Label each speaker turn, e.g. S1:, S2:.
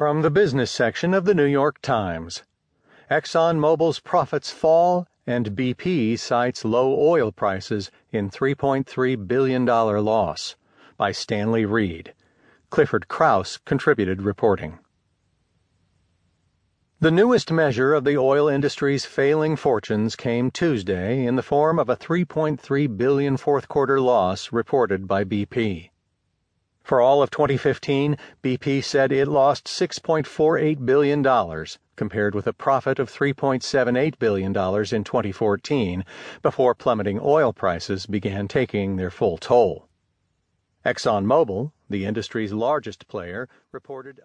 S1: From the business section of the New York Times ExxonMobil's profits fall and BP cites low oil prices in $3.3 billion loss. By Stanley Reed. Clifford Krauss contributed reporting. The newest measure of the oil industry's failing fortunes came Tuesday in the form of a 3.3 billion fourth quarter loss reported by BP. For all of 2015, BP said it lost $6.48 billion, compared with a profit of $3.78 billion in 2014, before plummeting oil prices began taking their full toll. ExxonMobil, the industry's largest player, reported